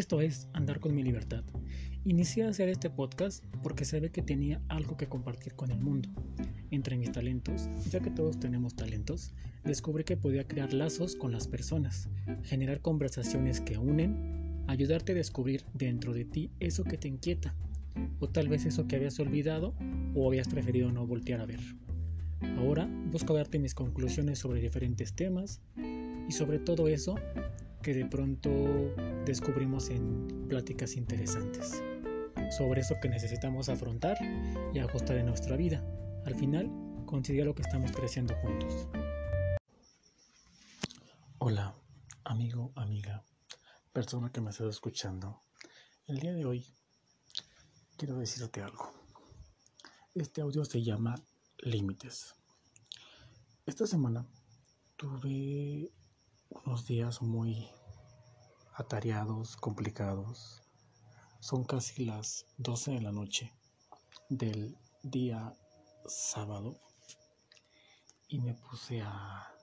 Esto es Andar con mi libertad. Inicié a hacer este podcast porque sabía que tenía algo que compartir con el mundo. Entre mis talentos, ya que todos tenemos talentos, descubrí que podía crear lazos con las personas, generar conversaciones que unen, ayudarte a descubrir dentro de ti eso que te inquieta, o tal vez eso que habías olvidado o habías preferido no voltear a ver. Ahora busco darte mis conclusiones sobre diferentes temas y sobre todo eso que de pronto descubrimos en pláticas interesantes sobre eso que necesitamos afrontar y ajustar en nuestra vida. Al final, considero que estamos creciendo juntos. Hola, amigo, amiga, persona que me estás escuchando. El día de hoy quiero decirte algo. Este audio se llama Límites. Esta semana tuve unos días muy atareados, complicados. Son casi las 12 de la noche del día sábado y me puse a,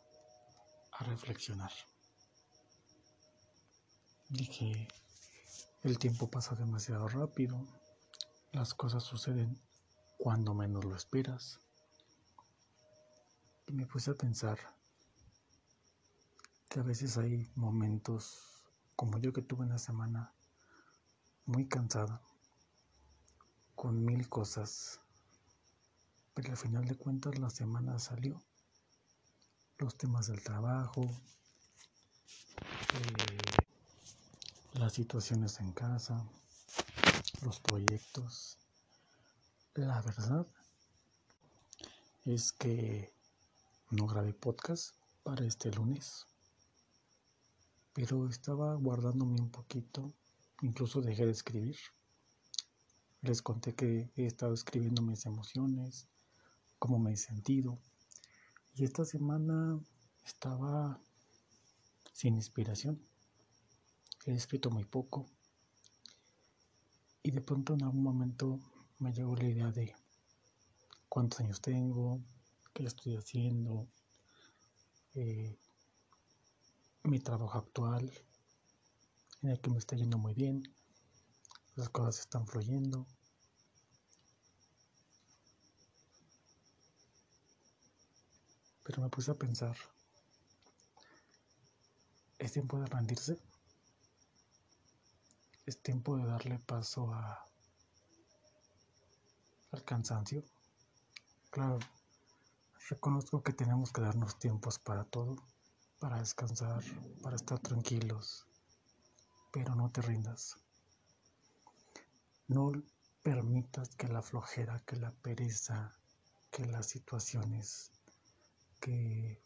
a reflexionar. Dije, el tiempo pasa demasiado rápido, las cosas suceden cuando menos lo esperas. Y me puse a pensar que a veces hay momentos como yo que tuve una semana muy cansada, con mil cosas, pero al final de cuentas la semana salió. Los temas del trabajo, eh, las situaciones en casa, los proyectos. La verdad es que no grabé podcast para este lunes pero estaba guardándome un poquito, incluso dejé de escribir. Les conté que he estado escribiendo mis emociones, cómo me he sentido. Y esta semana estaba sin inspiración. He escrito muy poco. Y de pronto en algún momento me llegó la idea de cuántos años tengo, qué estoy haciendo, eh, mi trabajo actual, en el que me está yendo muy bien, las cosas están fluyendo. Pero me puse a pensar, ¿es tiempo de rendirse? ¿Es tiempo de darle paso a, al cansancio? Claro, reconozco que tenemos que darnos tiempos para todo para descansar, para estar tranquilos, pero no te rindas. No permitas que la flojera, que la pereza, que las situaciones, que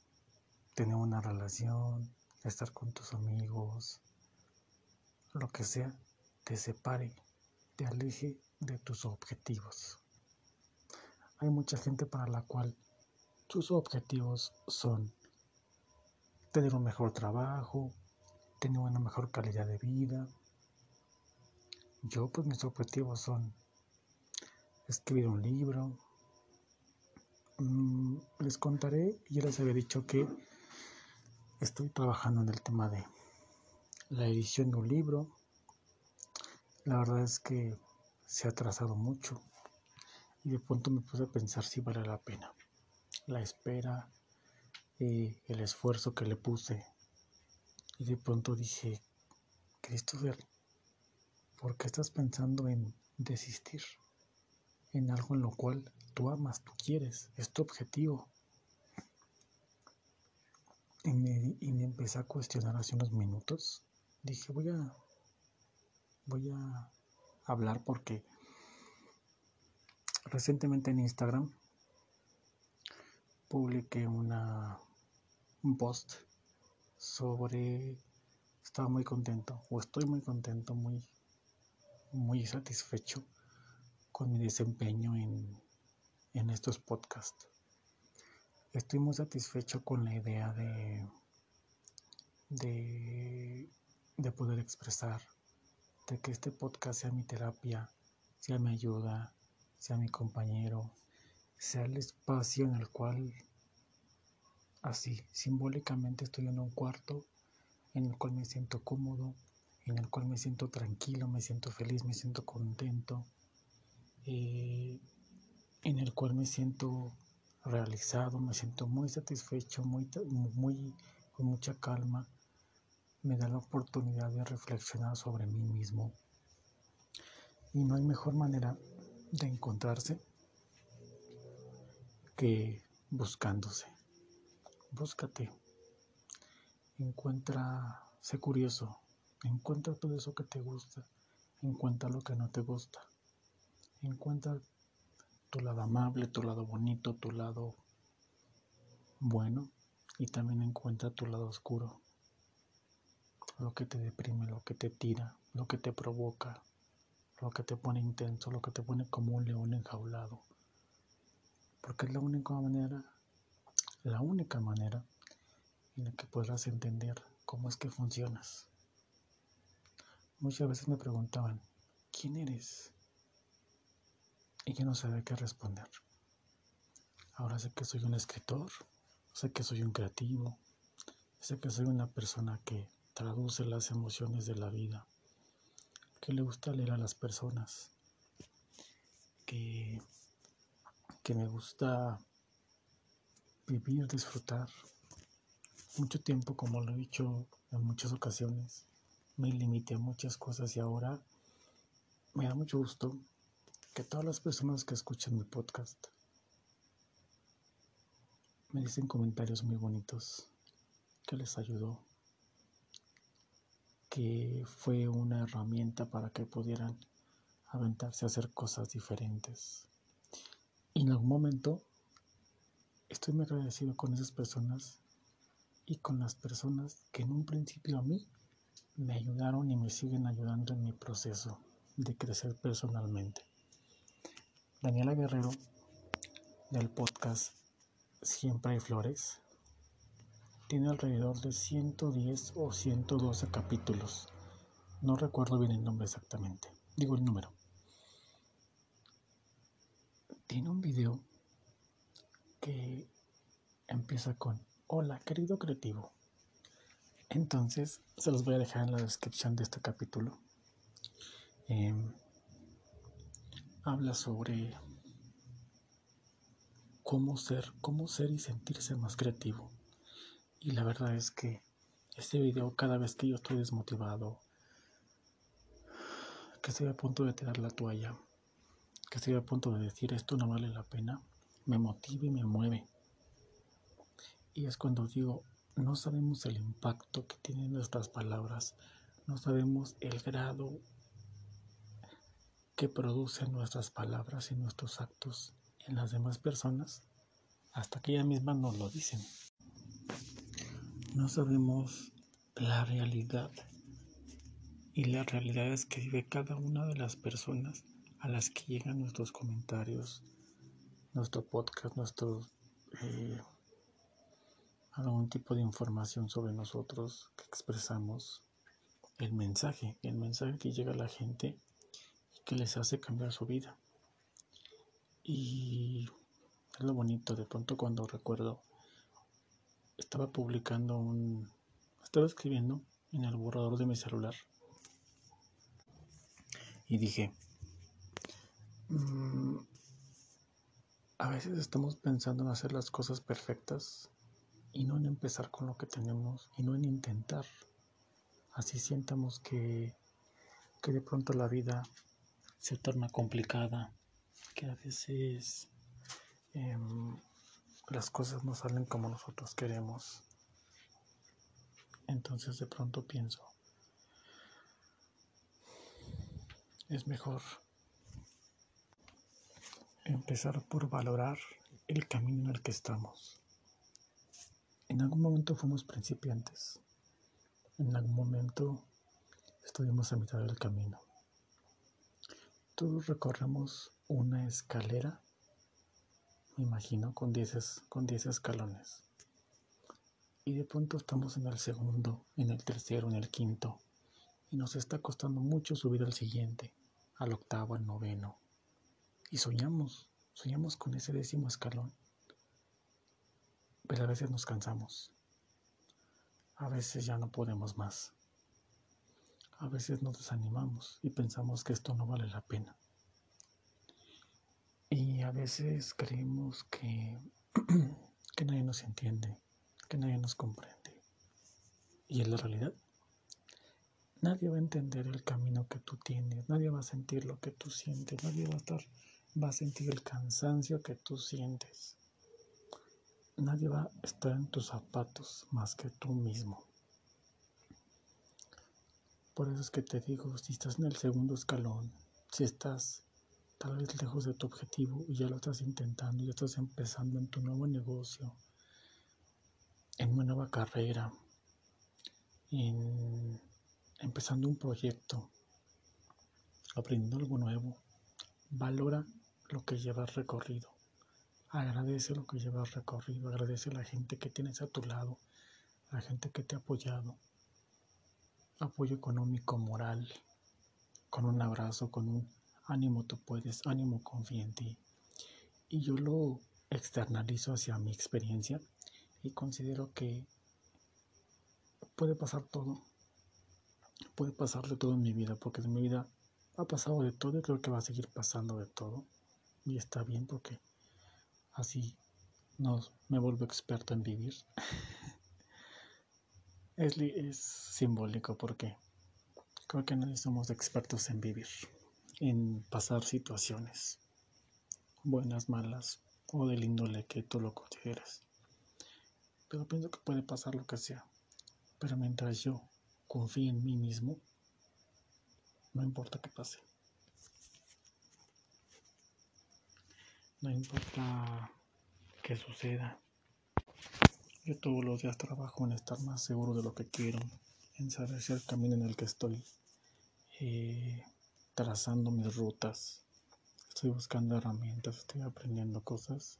tener una relación, estar con tus amigos, lo que sea, te separe, te aleje de tus objetivos. Hay mucha gente para la cual tus objetivos son tener un mejor trabajo, tener una mejor calidad de vida. Yo pues mis objetivos son escribir un libro. Mm, les contaré, ya les había dicho que estoy trabajando en el tema de la edición de un libro. La verdad es que se ha atrasado mucho y de pronto me puse a pensar si vale la pena. La espera, el esfuerzo que le puse. Y de pronto dije, Christopher, ¿por qué estás pensando en desistir? En algo en lo cual tú amas, tú quieres, es tu objetivo. Y me, y me empecé a cuestionar hace unos minutos. Dije, voy a, voy a hablar porque recientemente en Instagram publiqué una un post sobre estaba muy contento o estoy muy contento, muy muy satisfecho con mi desempeño en, en estos podcasts. Estoy muy satisfecho con la idea de, de, de poder expresar, de que este podcast sea mi terapia, sea mi ayuda, sea mi compañero, sea el espacio en el cual Así, simbólicamente estoy en un cuarto en el cual me siento cómodo, en el cual me siento tranquilo, me siento feliz, me siento contento, eh, en el cual me siento realizado, me siento muy satisfecho, muy, muy, con mucha calma, me da la oportunidad de reflexionar sobre mí mismo. Y no hay mejor manera de encontrarse que buscándose. Búscate. Encuentra, sé curioso. Encuentra todo eso que te gusta. Encuentra lo que no te gusta. Encuentra tu lado amable, tu lado bonito, tu lado bueno y también encuentra tu lado oscuro. Lo que te deprime, lo que te tira, lo que te provoca, lo que te pone intenso, lo que te pone como un león enjaulado porque es la única manera, la única manera en la que podrás entender cómo es que funcionas. Muchas veces me preguntaban, ¿quién eres? Y yo no sabía qué responder. Ahora sé que soy un escritor, sé que soy un creativo, sé que soy una persona que traduce las emociones de la vida, que le gusta leer a las personas, que que me gusta vivir, disfrutar. Mucho tiempo, como lo he dicho en muchas ocasiones, me limité a muchas cosas y ahora me da mucho gusto que todas las personas que escuchan mi podcast me dicen comentarios muy bonitos que les ayudó, que fue una herramienta para que pudieran aventarse a hacer cosas diferentes. Y en algún momento estoy muy agradecido con esas personas y con las personas que en un principio a mí me ayudaron y me siguen ayudando en mi proceso de crecer personalmente. Daniela Guerrero del podcast Siempre hay flores tiene alrededor de 110 o 112 capítulos. No recuerdo bien el nombre exactamente. Digo el número tiene un video que empieza con Hola querido creativo. Entonces se los voy a dejar en la descripción de este capítulo. Em, habla sobre cómo ser, cómo ser y sentirse más creativo. Y la verdad es que este video cada vez que yo estoy desmotivado, que estoy a punto de tirar la toalla, que estoy a punto de decir esto no vale la pena, me motiva y me mueve. Y es cuando digo, no sabemos el impacto que tienen nuestras palabras, no sabemos el grado que producen nuestras palabras y nuestros actos en las demás personas hasta que ellas mismas nos lo dicen. No sabemos la realidad y la realidad es que vive cada una de las personas a las que llegan nuestros comentarios, nuestro podcast, nuestro eh, algún tipo de información sobre nosotros que expresamos, el mensaje, el mensaje que llega a la gente y que les hace cambiar su vida. Y es lo bonito, de pronto cuando recuerdo, estaba publicando un, estaba escribiendo en el borrador de mi celular y dije, Mm, a veces estamos pensando en hacer las cosas perfectas y no en empezar con lo que tenemos y no en intentar. Así sientamos que, que de pronto la vida se torna complicada, que a veces em, las cosas no salen como nosotros queremos. Entonces de pronto pienso, es mejor empezar por valorar el camino en el que estamos. En algún momento fuimos principiantes. En algún momento estuvimos a mitad del camino. Todos recorremos una escalera, me imagino, con 10 con diez escalones. Y de pronto estamos en el segundo, en el tercero, en el quinto. Y nos está costando mucho subir al siguiente, al octavo, al noveno, y soñamos, soñamos con ese décimo escalón. Pero a veces nos cansamos. A veces ya no podemos más. a veces nos desanimamos y pensamos que esto no vale la pena. Y a veces creemos que, que nadie nos entiende, que nadie nos comprende. Y en la realidad, nadie va a entender el camino que tú tienes, nadie va a sentir lo que tú sientes, nadie va a estar, va a sentir el cansancio que tú sientes. Nadie va a estar en tus zapatos más que tú mismo. Por eso es que te digo, si estás en el segundo escalón, si estás tal vez lejos de tu objetivo y ya lo estás intentando, ya estás empezando en tu nuevo negocio, en una nueva carrera, en empezando un proyecto, aprendiendo algo nuevo, valora lo que llevas recorrido. Agradece lo que llevas recorrido, agradece a la gente que tienes a tu lado, a la gente que te ha apoyado, apoyo económico, moral, con un abrazo, con un ánimo tú puedes, ánimo confía en ti. Y yo lo externalizo hacia mi experiencia y considero que puede pasar todo. Puede pasarle todo en mi vida, porque en mi vida ha pasado de todo y creo que va a seguir pasando de todo. Y está bien porque así no me vuelvo experto en vivir. Es, simbólico porque creo que no somos expertos en vivir, en pasar situaciones, buenas, malas o del índole que tú lo consideras. Pero pienso que puede pasar lo que sea. Pero mientras yo confíe en mí mismo, no importa qué pase. No importa qué suceda. Yo todos los días trabajo en estar más seguro de lo que quiero, en saber si el camino en el que estoy, eh, trazando mis rutas, estoy buscando herramientas, estoy aprendiendo cosas,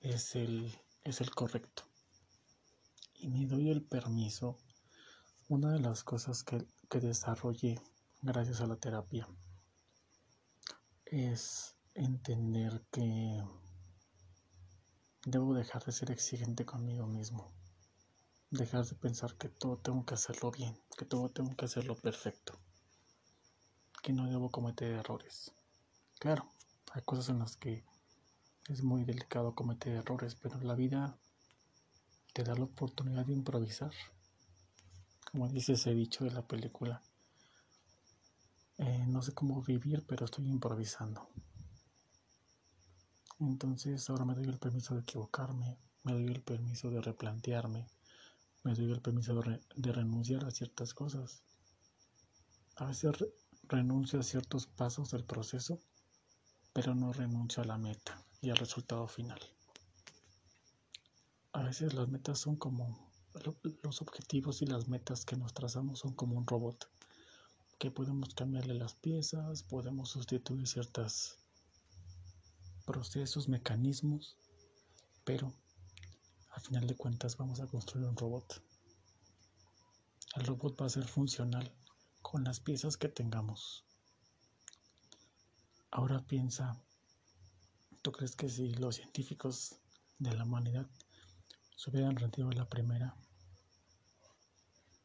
es el, es el correcto. Y me doy el permiso, una de las cosas que, que desarrollé gracias a la terapia es entender que Debo dejar de ser exigente conmigo mismo. Dejar de pensar que todo tengo que hacerlo bien, que todo tengo que hacerlo perfecto. Que no debo cometer errores. Claro, hay cosas en las que es muy delicado cometer errores, pero la vida te da la oportunidad de improvisar. Como dice ese dicho de la película. Eh, no sé cómo vivir, pero estoy improvisando. Entonces ahora me doy el permiso de equivocarme, me doy el permiso de replantearme, me doy el permiso de, renunciar a ciertas cosas. A veces renuncio a ciertos pasos del proceso, pero no renuncio a la meta y al resultado final. A veces las metas son como los objetivos y las metas que nos trazamos son como un robot, que podemos cambiarle las piezas, podemos sustituir ciertas procesos, mecanismos, pero al final de cuentas vamos a construir un robot. El robot va a ser funcional con las piezas que tengamos. Ahora piensa, ¿tú crees que si los científicos de la humanidad se hubieran rendido a la primera,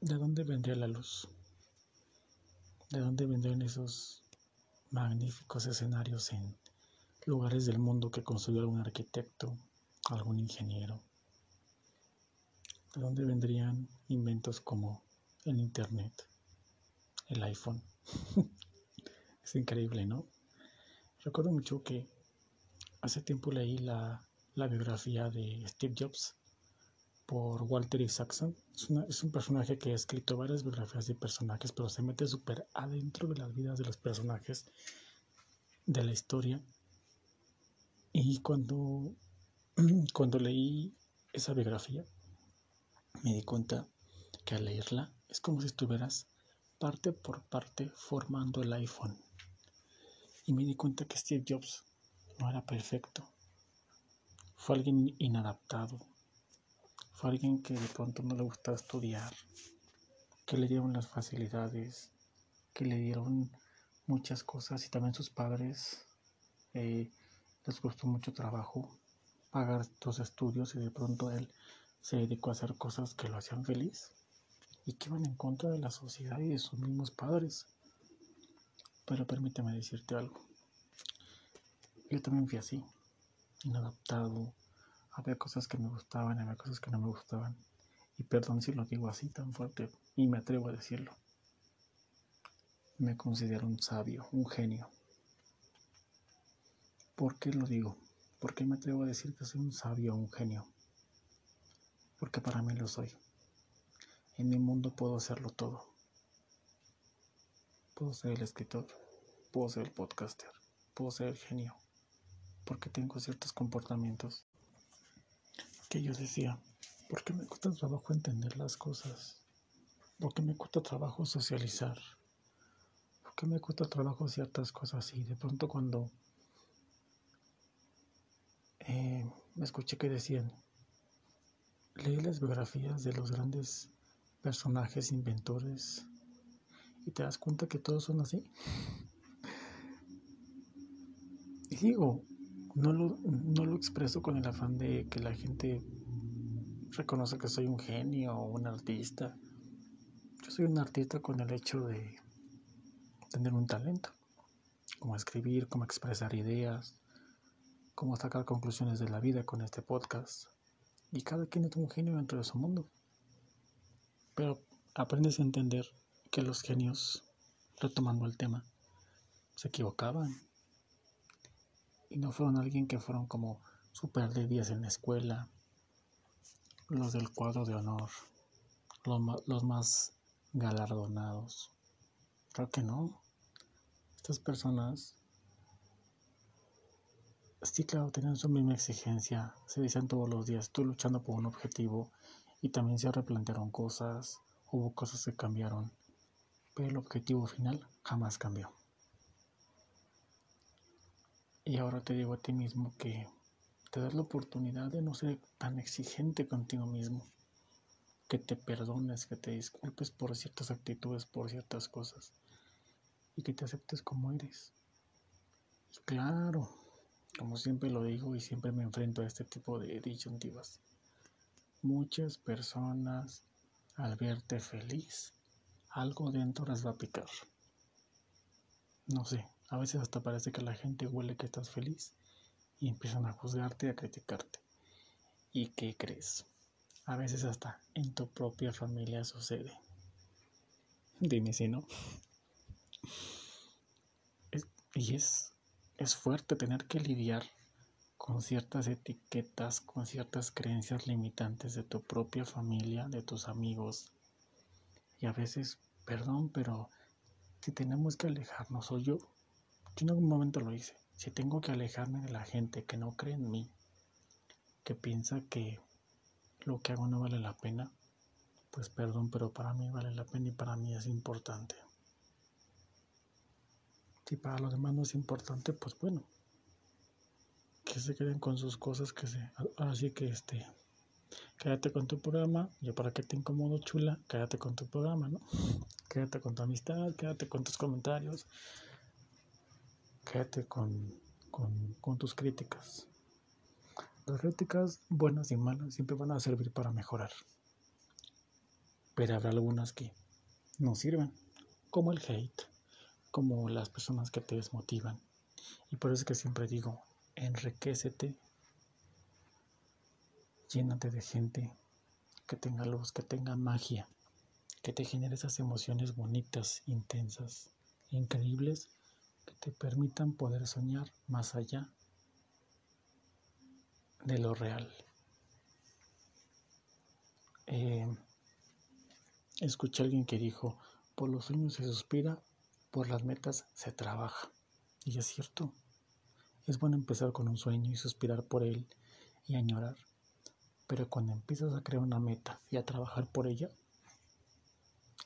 ¿de dónde vendría la luz? ¿De dónde vendrían esos magníficos escenarios en lugares del mundo que construyó algún arquitecto, algún ingeniero. ¿De dónde vendrían inventos como el Internet, el iPhone? es increíble, ¿no? Recuerdo mucho que hace tiempo leí la, biografía de Steve Jobs por Walter Isaacson. Es, es, un personaje que ha escrito varias biografías de personajes, pero se mete súper adentro de las vidas de los personajes de la historia y cuando, cuando leí esa biografía, me di cuenta que al leerla es como si estuvieras parte por parte formando el iPhone. Y me di cuenta que Steve Jobs no era perfecto. Fue alguien inadaptado. Fue alguien que de pronto no le gustaba estudiar. Que le dieron las facilidades. Que le dieron muchas cosas. Y también sus padres eh, les costó mucho trabajo pagar estos estudios y de pronto él se dedicó a hacer cosas que lo hacían feliz. y que van en contra de la sociedad y de sus mismos padres. Pero permíteme decirte algo. Yo también fui así, inadaptado. Había cosas que me gustaban, había cosas que no me gustaban. Y perdón si lo digo así tan fuerte, y me atrevo a decirlo. Me considero un sabio, un genio. ¿Por qué lo digo? ¿Por qué me atrevo a decir que soy un sabio un genio? Porque para mí lo soy. En mi mundo puedo hacerlo todo. Puedo ser el escritor, puedo ser el podcaster, puedo ser el genio, porque tengo ciertos comportamientos que yo decía, porque me cuesta trabajo entender las cosas, porque me cuesta trabajo socializar, porque me cuesta trabajo ciertas cosas y de pronto cuando eh, me escuché que decían, leí las biografías de los grandes personajes inventores y te das cuenta que todos son así. Y digo, no lo, no lo expreso con el afán de que la gente reconoce que soy un genio o un artista. Yo soy un artista con el hecho de tener un talento, como escribir, como expresar ideas, como sacar conclusiones de la vida con este podcast. Y cada quien es un genio dentro de su mundo. Pero aprendes a entender que los genios, retomando el tema, se equivocaban. Y no fueron alguien que fueron como super de 10 en la escuela, los del cuadro de honor, los, los más galardonados. Creo que no. Estas personas, sí, claro, tienen su misma exigencia, se dicen todos los días, estoy luchando por un objetivo y también se replantearon cosas, hubo cosas que cambiaron, pero el objetivo final jamás cambió. Y ahora te digo a ti mismo que te das la oportunidad de no ser tan exigente contigo mismo, que te perdones, que te disculpes por ciertas actitudes, por ciertas cosas, y que te aceptes como eres. Y claro, como siempre lo digo y siempre me enfrento a este tipo de disyuntivas. Muchas personas al verte feliz, algo dentro les va a picar. No sé, a veces hasta parece que la gente huele que estás feliz y empiezan a juzgarte y a criticarte. ¿Y qué crees? A veces hasta en tu propia familia sucede. Dime si no. y es, es fuerte tener que lidiar con ciertas etiquetas, con ciertas creencias limitantes de tu propia familia, de tus amigos. Y a veces, perdón, pero si tenemos que alejarnos, o yo, yo en algún momento lo hice, si tengo que alejarme de la gente que no cree en mí, que piensa que lo que hago no vale la pena, pues perdón, pero para mí vale la pena y para mí es importante. Si para los demás no es importante, pues bueno, que se queden con sus cosas, que se... Así que este, quédate con tu programa, yo para que te incomodo chula, quédate con tu programa, ¿no? Quédate con tu amistad, quédate con tus comentarios, quédate con, con, tus críticas. Las críticas buenas y malas siempre van a servir para mejorar. Pero habrá algunas que no sirven, como el hate, como las personas que te desmotivan. Y por eso es que siempre digo, enriquecete, llénate de gente que tenga luz, que tenga magia, que te genere esas emociones bonitas, intensas, increíbles, que te permitan poder soñar más allá de lo real. Eh, escuché a alguien que dijo, por los sueños se suspira, por las metas se trabaja. Y es cierto. Es bueno empezar con un sueño y suspirar por él y añorar, pero cuando empiezas a crear una meta y a trabajar por ella,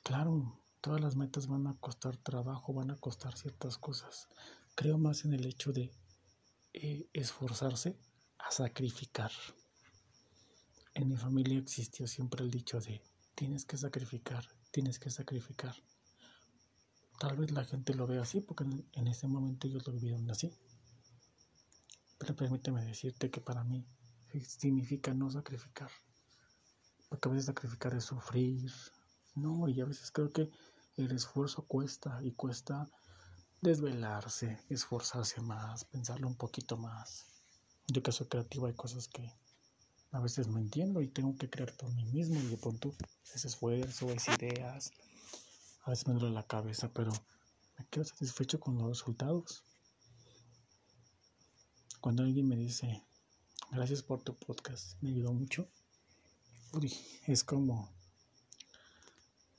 claro, todas las metas van a costar trabajo, van a costar ciertas cosas. Creo más en el hecho de eh, esforzarse a sacrificar. En mi familia existió siempre el dicho de tienes que sacrificar, tienes que sacrificar. Tal vez la gente lo vea así porque en ese momento ellos lo vivieron así. Pero permíteme decirte que para mí significa no sacrificar. Porque a veces sacrificar es sufrir, No, y a veces creo que el esfuerzo cuesta y cuesta desvelarse, esforzarse más, pensarlo un poquito más. Yo que soy creativo hay cosas que a veces no entiendo y tengo que creer por mí mismo y de pronto ese esfuerzo, esas ideas, a veces me duele la cabeza, pero me quedo satisfecho con los resultados. Cuando alguien me dice, gracias por tu podcast, me ayudó mucho, es como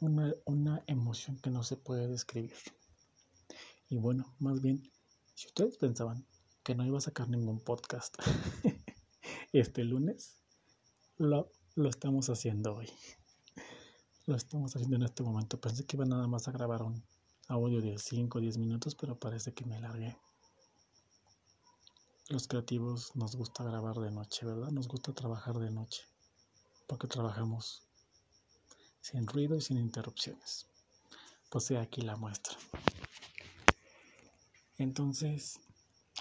una, una emoción que no se puede describir. Y bueno, más bien, si ustedes pensaban que no iba a sacar ningún podcast este lunes, lo, lo estamos haciendo hoy. Lo estamos haciendo en este momento. Pensé que iba nada más a grabar un audio de 5 o 10 minutos, pero parece que me largué. Los creativos nos gusta grabar de noche, ¿verdad? Nos gusta trabajar de noche, porque trabajamos sin ruido y sin interrupciones. Pues aquí la muestra. Entonces,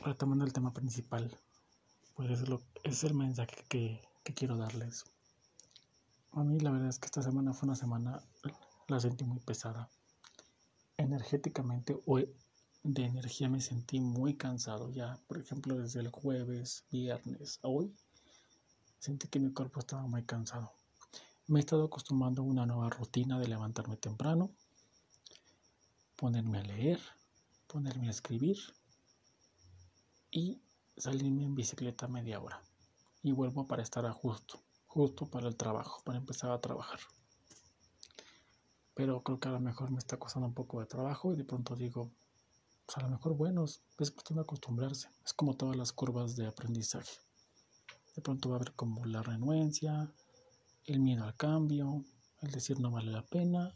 retomando el tema principal, pues es, lo, es el mensaje que, que quiero darles. A mí la verdad es que esta semana fue una semana, la sentí muy pesada. Energéticamente, hoy de energía me sentí muy cansado ya, por ejemplo, desde el jueves, viernes, hoy, sentí que mi cuerpo estaba muy cansado. Me he estado acostumbrando a una nueva rutina de levantarme temprano, ponerme a leer, ponerme a escribir y salirme en bicicleta media hora. Y vuelvo para estar a justo, justo para el trabajo, para empezar a trabajar. Pero creo que a lo mejor me está costando un poco de trabajo y de pronto digo, pues a lo mejor bueno, es cuestión de acostumbrarse. Es como todas las curvas de aprendizaje. De pronto va a haber como la renuencia, el miedo al cambio, el decir no vale la pena,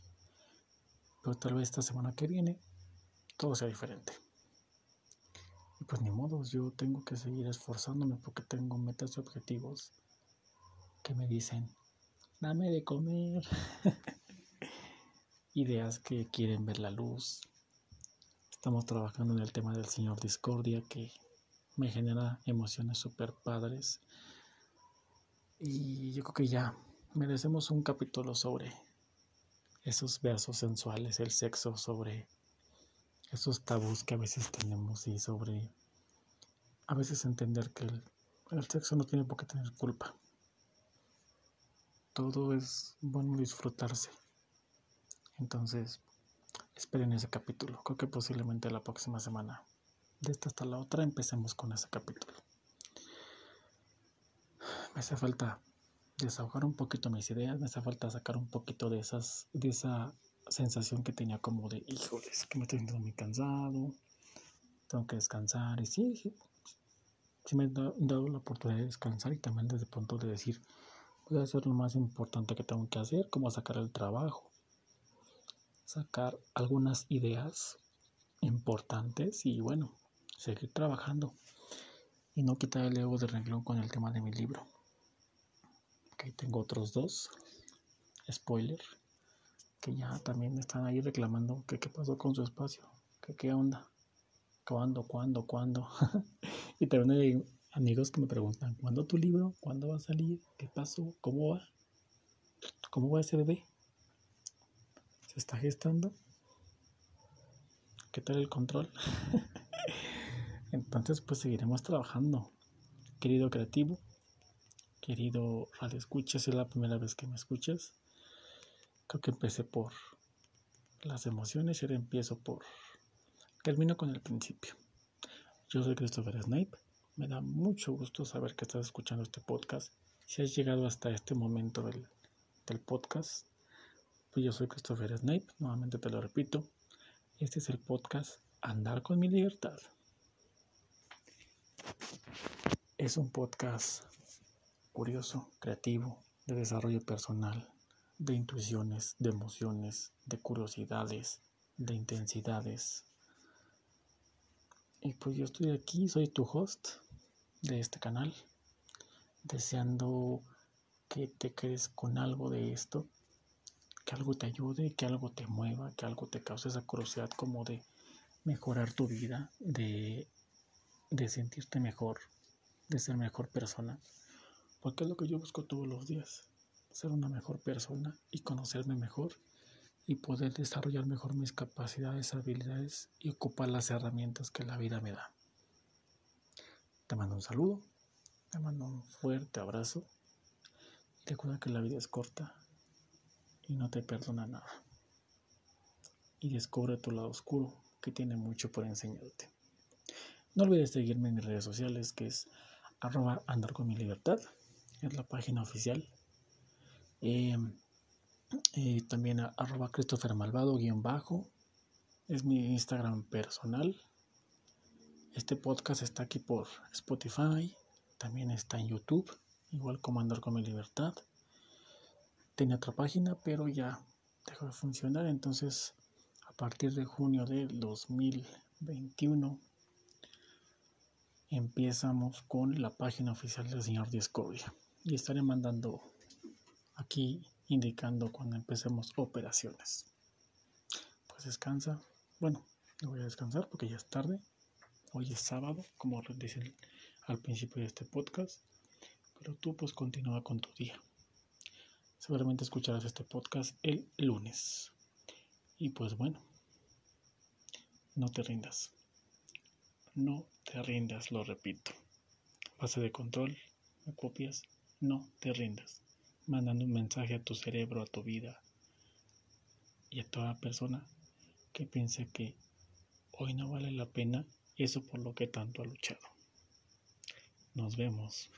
pero tal vez esta semana que viene todo sea diferente. Y pues ni modo, yo tengo que seguir esforzándome porque tengo metas y objetivos que me dicen, dame de comer. Ideas que quieren ver la luz, Estamos trabajando en el tema del Señor Discordia que me genera emociones super padres. Y yo creo que ya merecemos un capítulo sobre esos besos sensuales, el sexo, sobre esos tabús que a veces tenemos y sobre a veces entender que el, el sexo no tiene por qué tener culpa. Todo es bueno disfrutarse. Entonces, Esperen ese capítulo. Creo que posiblemente la próxima semana, de esta hasta la otra, empecemos con ese capítulo. Me hace falta desahogar un poquito mis ideas, me hace falta sacar un poquito de esas, de esa sensación que tenía como de, híjoles, que me estoy sintiendo muy cansado, tengo que descansar. Y sí, sí, me he dado la oportunidad de descansar y también desde el punto de decir, voy a hacer lo más importante que tengo que hacer, como sacar el trabajo, sacar algunas ideas importantes y bueno, seguir trabajando y no quitar el ego de renglón con el tema de mi libro. Tengo otros dos, spoiler, que ya también están ahí reclamando que qué pasó con su espacio, que qué onda, cuándo, cuándo, cuándo. y también hay amigos que me preguntan, ¿cuándo tu libro? ¿Cuándo va a salir? ¿Qué pasó? ¿Cómo va? ¿Cómo va ese bebé? se está gestando. ¿Qué tal el control? Entonces, pues seguiremos trabajando. Querido creativo, querido radio escuchas, es la primera vez que me escuchas. Creo que empecé por las emociones y ahora empiezo por. Termino con el principio. Yo soy Christopher Snape. Me da mucho gusto saber que estás escuchando este podcast. Si has llegado hasta este momento del, del podcast, pues yo soy Christopher Snape, nuevamente te lo repito. Este es el podcast Andar con mi libertad. Es un podcast curioso, creativo, de desarrollo personal, de intuiciones, de emociones, de curiosidades, de intensidades. Y pues yo estoy aquí, soy tu host de este canal, deseando que te quedes con algo de esto que algo te ayude, que algo te mueva, que algo te cause esa curiosidad como de mejorar tu vida, de, de sentirte mejor, de ser mejor persona. Porque es lo que yo busco todos los días, ser una mejor persona y conocerme mejor y poder desarrollar mejor mis capacidades, habilidades y ocupar las herramientas que la vida me da. Te mando un saludo, te mando un fuerte abrazo recuerda que la vida es corta y no te perdona nada. Y descubre tu lado oscuro que tiene mucho por enseñarte. No olvides seguirme en mis redes sociales que es arroba andar con mi libertad, es la página oficial. Eh, y también arroba Christopher Malvado guion bajo, es mi Instagram personal. Este podcast está aquí por Spotify, también está en YouTube, igual como andar con mi libertad. Tenía otra página, pero ya dejó de funcionar, entonces a partir de junio del 2021 empezamos con la página oficial del señor Discovery y estaré mandando aquí indicando cuando empecemos operaciones. Pues descansa. Bueno, no voy a descansar porque ya es tarde. Hoy es sábado, como dicen al principio de este podcast. Pero tú pues continúa con tu día. Seguramente escucharás este podcast el lunes. Y pues bueno, no te rindas. No te rindas, lo repito. Base de control, me copias, no te rindas. Mandando un mensaje a tu cerebro, a tu vida y a toda persona que piense que hoy no vale la pena eso por lo que tanto ha luchado. Nos vemos.